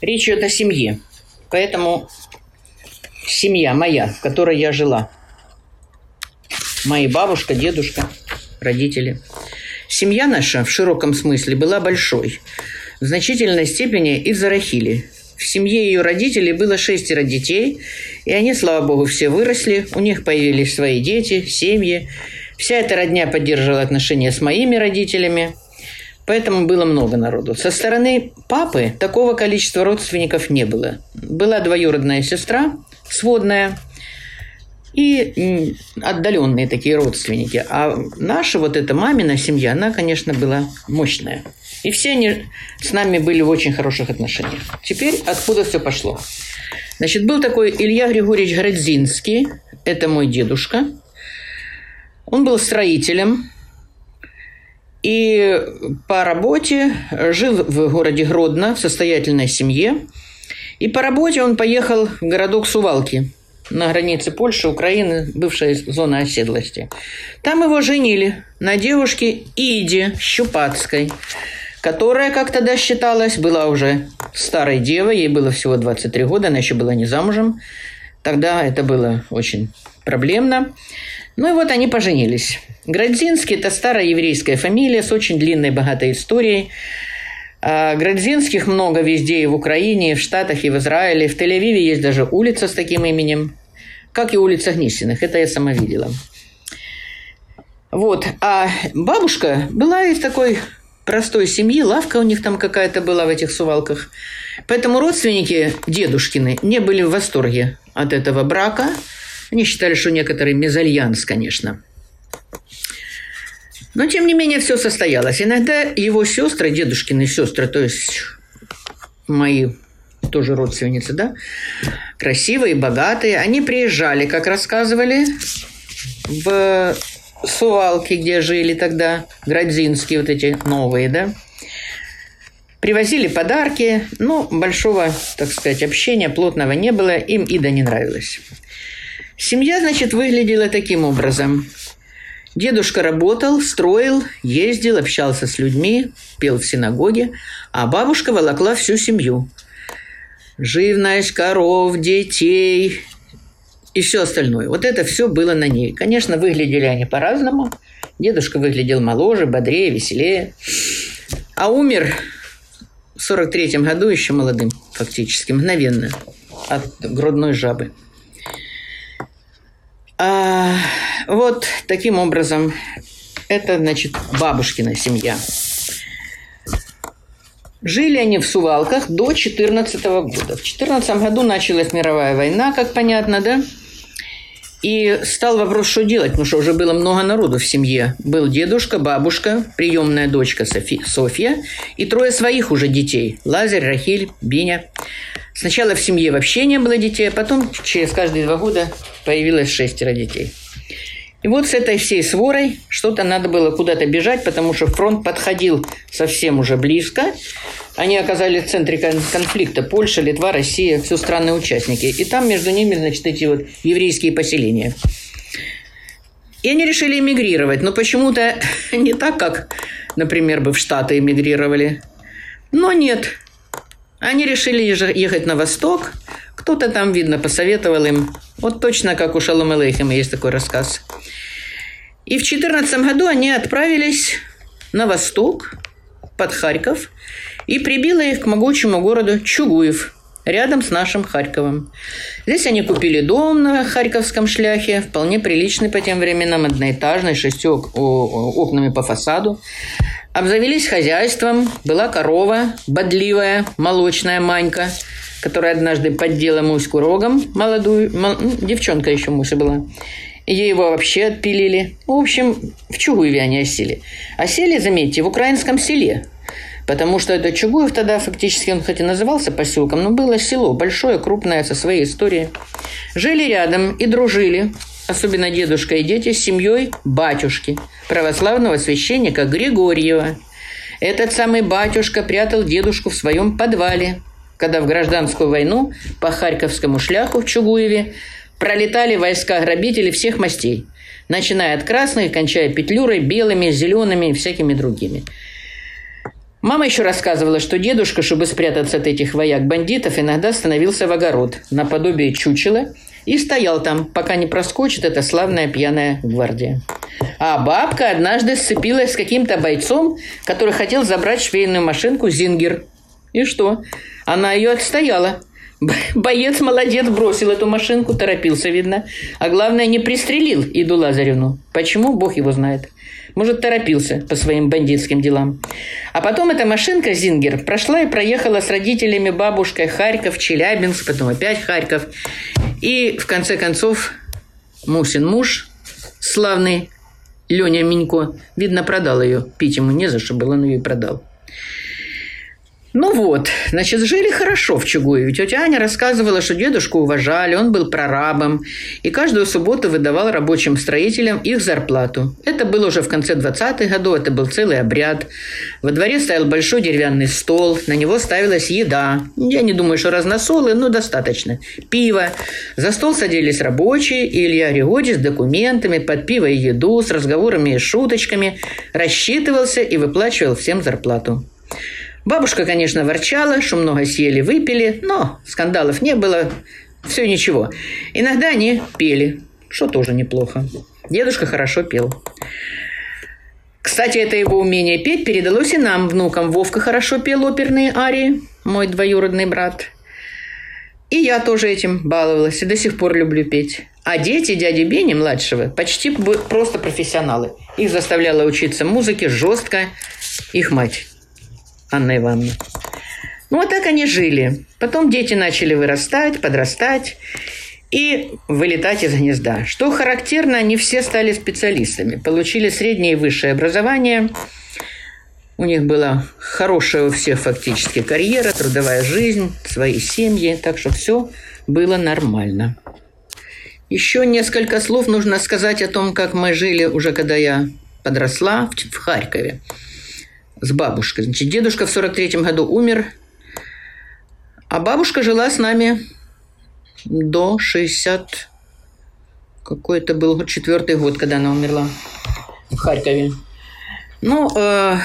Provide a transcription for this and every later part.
Речь идет о семье. Поэтому семья моя, в которой я жила. Мои бабушка, дедушка, родители. Семья наша в широком смысле была большой. В значительной степени из-за Рахили. В семье ее родителей было шестеро детей, и они, слава богу, все выросли, у них появились свои дети, семьи. Вся эта родня поддерживала отношения с моими родителями, поэтому было много народу. Со стороны папы такого количества родственников не было. Была двоюродная сестра, сводная, и отдаленные такие родственники. А наша вот эта мамина семья, она, конечно, была мощная. И все они с нами были в очень хороших отношениях. Теперь откуда все пошло? Значит, был такой Илья Григорьевич Городзинский, это мой дедушка. Он был строителем и по работе жил в городе Гродно в состоятельной семье. И по работе он поехал в городок Сувалки на границе Польши, Украины, бывшая зона оседлости. Там его женили на девушке Иде Щупацкой, которая, как тогда считалось, была уже старой девой, ей было всего 23 года, она еще была не замужем. Тогда это было очень проблемно. Ну и вот они поженились. Градзинский – это старая еврейская фамилия с очень длинной богатой историей. А Градзинских много везде, и в Украине, и в Штатах, и в Израиле. В Тель-Авиве есть даже улица с таким именем, как и улица Гнисиных. Это я сама видела. Вот. А бабушка была из такой простой семьи, лавка у них там какая-то была в этих сувалках. Поэтому родственники дедушкины не были в восторге от этого брака. Они считали, что некоторый мезальянс, конечно. Но, тем не менее, все состоялось. Иногда его сестры, дедушкины сестры, то есть мои тоже родственницы, да, красивые, богатые, они приезжали, как рассказывали, в Сувалки, где жили тогда, Градзинские вот эти новые, да, Привозили подарки, но большого, так сказать, общения плотного не было, им Ида не нравилась. Семья, значит, выглядела таким образом. Дедушка работал, строил, ездил, общался с людьми, пел в синагоге, а бабушка волокла всю семью. Живность, коров, детей, и все остальное. Вот это все было на ней. Конечно, выглядели они по-разному. Дедушка выглядел моложе, бодрее, веселее. А умер в 43 году еще молодым, фактически, мгновенно, от грудной жабы. А, вот таким образом, это, значит, бабушкина семья. Жили они в Сувалках до 14 года. В 14 году началась мировая война, как понятно, да? И стал вопрос, что делать, потому что уже было много народу в семье. Был дедушка, бабушка, приемная дочка Софи, Софья и трое своих уже детей. Лазарь, Рахиль, Биня. Сначала в семье вообще не было детей, а потом через каждые два года появилось шестеро детей. И вот с этой всей сворой что-то надо было куда-то бежать, потому что фронт подходил совсем уже близко. Они оказались в центре конфликта. Польша, Литва, Россия, все страны участники. И там между ними, значит, эти вот еврейские поселения. И они решили эмигрировать. Но почему-то не так, как, например, бы в Штаты эмигрировали. Но нет. Они решили ехать на восток. Кто-то там, видно, посоветовал им. Вот точно как у Шалом Элейхема есть такой рассказ. И в 2014 году они отправились на восток, под Харьков, и прибило их к могучему городу Чугуев, рядом с нашим Харьковом. Здесь они купили дом на Харьковском шляхе, вполне приличный по тем временам, одноэтажный, шестью окнами по фасаду. Обзавелись хозяйством, была корова, бодливая, молочная Манька, которая однажды поддела Муську рогом, молодую, мол, ну, девчонка еще Муся была. Ее его вообще отпилили. В общем, в Чугуеве они осели. Осели, заметьте, в украинском селе – Потому что это Чугуев тогда фактически, он хоть и назывался поселком, но было село большое, крупное, со своей историей. Жили рядом и дружили, особенно дедушка и дети, с семьей батюшки, православного священника Григорьева. Этот самый батюшка прятал дедушку в своем подвале, когда в гражданскую войну по Харьковскому шляху в Чугуеве пролетали войска грабителей всех мастей, начиная от красных, кончая петлюрой, белыми, зелеными и всякими другими – Мама еще рассказывала, что дедушка, чтобы спрятаться от этих вояк-бандитов, иногда становился в огород, наподобие чучела, и стоял там, пока не проскочит эта славная пьяная гвардия. А бабка однажды сцепилась с каким-то бойцом, который хотел забрать швейную машинку «Зингер». И что? Она ее отстояла. Боец молодец, бросил эту машинку, торопился, видно. А главное, не пристрелил Иду Лазаревну. Почему, бог его знает. Может, торопился по своим бандитским делам. А потом эта машинка «Зингер» прошла и проехала с родителями, бабушкой Харьков, Челябинск, потом опять Харьков. И, в конце концов, Мусин муж, славный Леня Минько, видно, продал ее. Пить ему не за что было, он ее и продал. Ну вот, значит, жили хорошо в Чугуеве. Тетя Аня рассказывала, что дедушку уважали, он был прорабом, и каждую субботу выдавал рабочим строителям их зарплату. Это было уже в конце 20-х годов, это был целый обряд. Во дворе стоял большой деревянный стол, на него ставилась еда. Я не думаю, что разносолы, но достаточно. Пиво. За стол садились рабочие, и Илья Григорьевич с документами, под пиво и еду, с разговорами и шуточками рассчитывался и выплачивал всем зарплату. Бабушка, конечно, ворчала, что много съели, выпили, но скандалов не было, все ничего. Иногда они пели, что тоже неплохо. Дедушка хорошо пел. Кстати, это его умение петь передалось и нам, внукам. Вовка хорошо пел оперные арии, мой двоюродный брат. И я тоже этим баловалась, и до сих пор люблю петь. А дети дяди Бени, младшего, почти просто профессионалы. Их заставляла учиться музыке жестко их мать. Анна Ивановна. Ну, вот так они жили. Потом дети начали вырастать, подрастать и вылетать из гнезда. Что характерно, они все стали специалистами, получили среднее и высшее образование. У них была хорошая у всех фактически карьера, трудовая жизнь, свои семьи, так что все было нормально. Еще несколько слов нужно сказать о том, как мы жили уже когда я подросла в Харькове с бабушкой. Значит, дедушка в 43-м году умер, а бабушка жила с нами до 60... Какой это был четвертый год, когда она умерла в Харькове. Ну, э,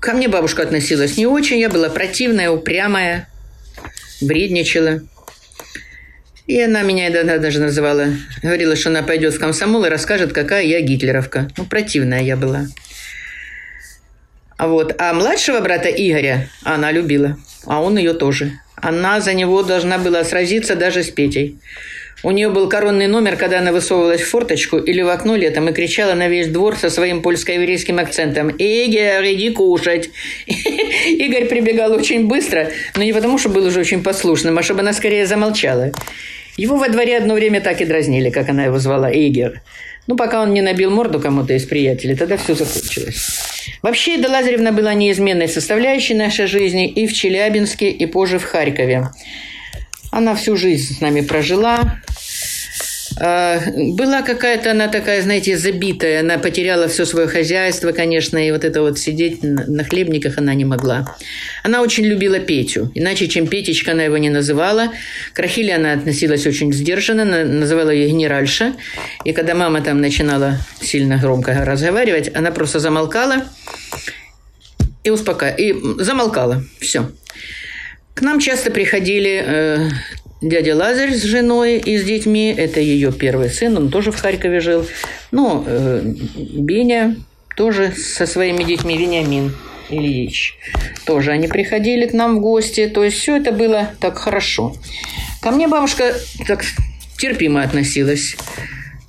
ко мне бабушка относилась не очень. Я была противная, упрямая, вредничала. И она меня иногда даже называла, говорила, что она пойдет в комсомол и расскажет, какая я гитлеровка. Ну, противная я была. А вот. А младшего брата Игоря она любила, а он ее тоже. Она за него должна была сразиться даже с Петей. У нее был коронный номер, когда она высовывалась в форточку или в окно летом и кричала на весь двор со своим польско-еврейским акцентом «Игорь, иди кушать!». Игорь прибегал очень быстро, но не потому, что был уже очень послушным, а чтобы она скорее замолчала. Его во дворе одно время так и дразнили, как она его звала, Игорь. Ну, пока он не набил морду кому-то из приятелей, тогда все закончилось. Вообще, Ида Лазаревна была неизменной составляющей нашей жизни и в Челябинске, и позже в Харькове. Она всю жизнь с нами прожила, была какая-то она такая, знаете, забитая. Она потеряла все свое хозяйство, конечно, и вот это вот сидеть на хлебниках она не могла. Она очень любила Петю. Иначе, чем Петечка, она его не называла. К Рахиле она относилась очень сдержанно, называла ее генеральша. И когда мама там начинала сильно громко разговаривать, она просто замолкала и успокаивала. И замолкала. Все. К нам часто приходили э, дядя Лазарь с женой и с детьми. Это ее первый сын, он тоже в Харькове жил. Ну, э, Беня тоже со своими детьми, Вениамин Ильич. Тоже они приходили к нам в гости. То есть все это было так хорошо. Ко мне бабушка так терпимо относилась.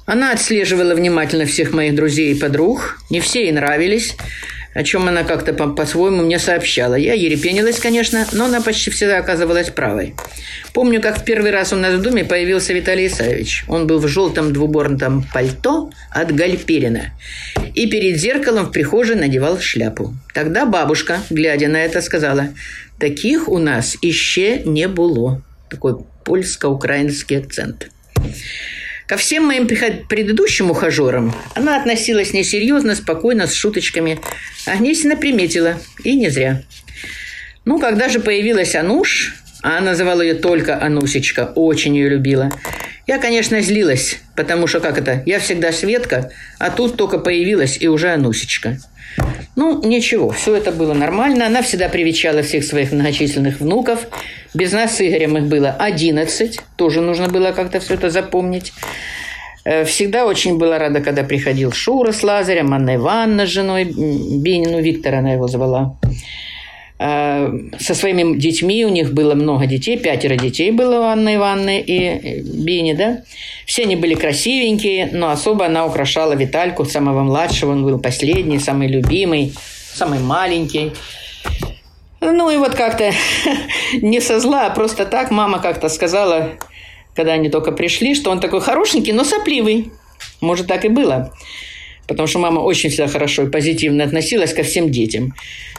Она отслеживала внимательно всех моих друзей и подруг. Не все ей нравились о чем она как-то по-своему мне сообщала. Я ерепенилась, конечно, но она почти всегда оказывалась правой. Помню, как в первый раз у нас в доме появился Виталий Исаевич. Он был в желтом двуборном пальто от Гальперина. И перед зеркалом в прихожей надевал шляпу. Тогда бабушка, глядя на это, сказала, «Таких у нас еще не было». Такой польско-украинский акцент. Ко всем моим предыдущим ухажерам она относилась несерьезно, спокойно, с шуточками. Агнесина приметила, и не зря. Ну, когда же появилась Ануш, а она называла ее только Анусечка, очень ее любила. Я, конечно, злилась, потому что, как это, я всегда Светка, а тут только появилась и уже Анусечка. Ну, ничего, все это было нормально. Она всегда привечала всех своих многочисленных внуков. Без нас с Игорем их было 11. Тоже нужно было как-то все это запомнить. Э, всегда очень была рада, когда приходил Шура с Лазарем, Анна Ивановна с женой Бенину, Виктора она его звала. Э, со своими детьми, у них было много детей, пятеро детей было у Анны Ивановны и Бени, да. Все они были красивенькие, но особо она украшала Витальку, самого младшего, он был последний, самый любимый, самый маленький. Ну и вот как-то не со зла, а просто так мама как-то сказала, когда они только пришли, что он такой хорошенький, но сопливый. Может, так и было. Потому что мама очень всегда хорошо и позитивно относилась ко всем детям.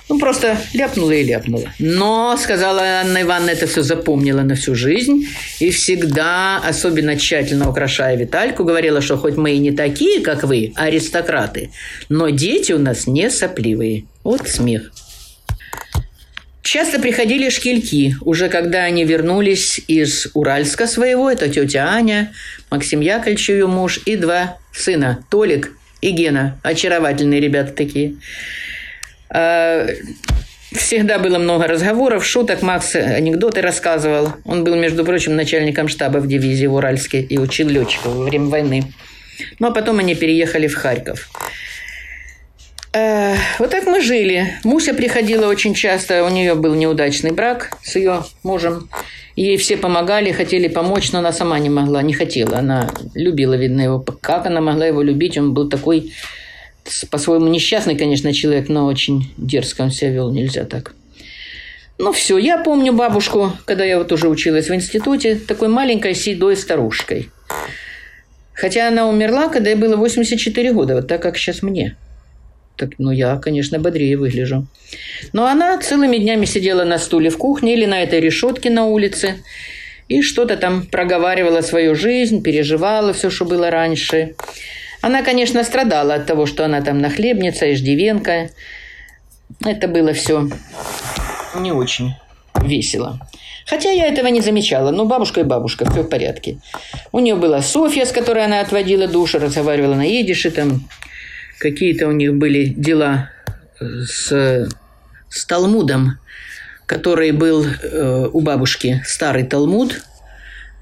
Ну, просто ляпнула и ляпнула. Но, сказала Анна Ивановна, это все запомнила на всю жизнь. И всегда, особенно тщательно украшая Витальку, говорила, что хоть мы и не такие, как вы, аристократы, но дети у нас не сопливые. Вот смех. Часто приходили шкильки, уже когда они вернулись из Уральска своего, это тетя Аня, Максим Яковлевич, ее муж, и два сына, Толик и Гена, очаровательные ребята такие. А, всегда было много разговоров, шуток. Макс анекдоты рассказывал. Он был, между прочим, начальником штаба в дивизии в Уральске и учил летчиков во время войны. Ну, а потом они переехали в Харьков. Э, вот так мы жили. Муся приходила очень часто. У нее был неудачный брак с ее мужем. Ей все помогали, хотели помочь, но она сама не могла, не хотела. Она любила, видно, его. Как она могла его любить? Он был такой по-своему несчастный, конечно, человек, но очень дерзко он себя вел, нельзя так. Ну все, я помню бабушку, когда я вот уже училась в институте, такой маленькой седой старушкой. Хотя она умерла, когда ей было 84 года, вот так, как сейчас мне. Так, ну, я, конечно, бодрее выгляжу. Но она целыми днями сидела на стуле в кухне или на этой решетке на улице и что-то там проговаривала свою жизнь, переживала все, что было раньше. Она, конечно, страдала от того, что она там нахлебница, иждивенка. Это было все не очень весело. Хотя я этого не замечала. Но бабушка и бабушка, все в порядке. У нее была Софья, с которой она отводила душу, разговаривала на идише, там какие-то у них были дела с, с Талмудом, который был э, у бабушки старый Талмуд –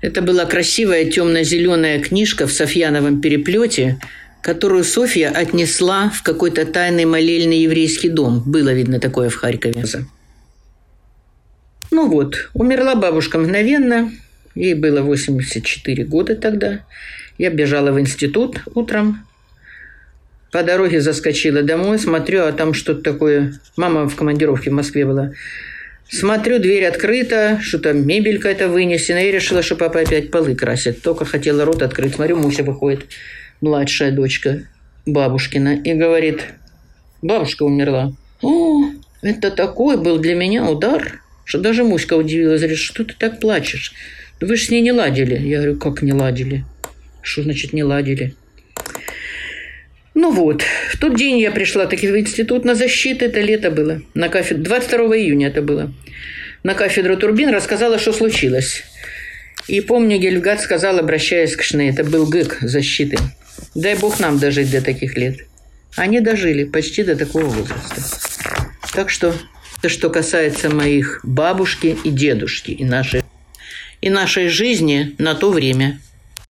это была красивая темно-зеленая книжка в Софьяновом переплете, которую Софья отнесла в какой-то тайный молельный еврейский дом. Было видно такое в Харькове. Ну вот, умерла бабушка мгновенно. Ей было 84 года тогда. Я бежала в институт утром. По дороге заскочила домой, смотрю, а там что-то такое. Мама в командировке в Москве была. Смотрю, дверь открыта, что-то мебель какая-то вынесена. И решила, что папа опять полы красит. Только хотела рот открыть. Смотрю, Муся выходит, младшая дочка бабушкина, и говорит, бабушка умерла. О, это такой был для меня удар, что даже Муська удивилась. Говорит, что ты так плачешь? Вы же с ней не ладили. Я говорю, как не ладили? Что значит не ладили? Ну вот, в тот день я пришла таки в институт на защиту, это лето было, на кафедру, 22 июня это было. На кафедру Турбин рассказала, что случилось. И помню, Гельфгад сказал, обращаясь к Шне, это был ГЭК защиты. Дай бог нам дожить до таких лет. Они дожили почти до такого возраста. Так что, это что касается моих бабушки и дедушки и нашей, и нашей жизни на то время –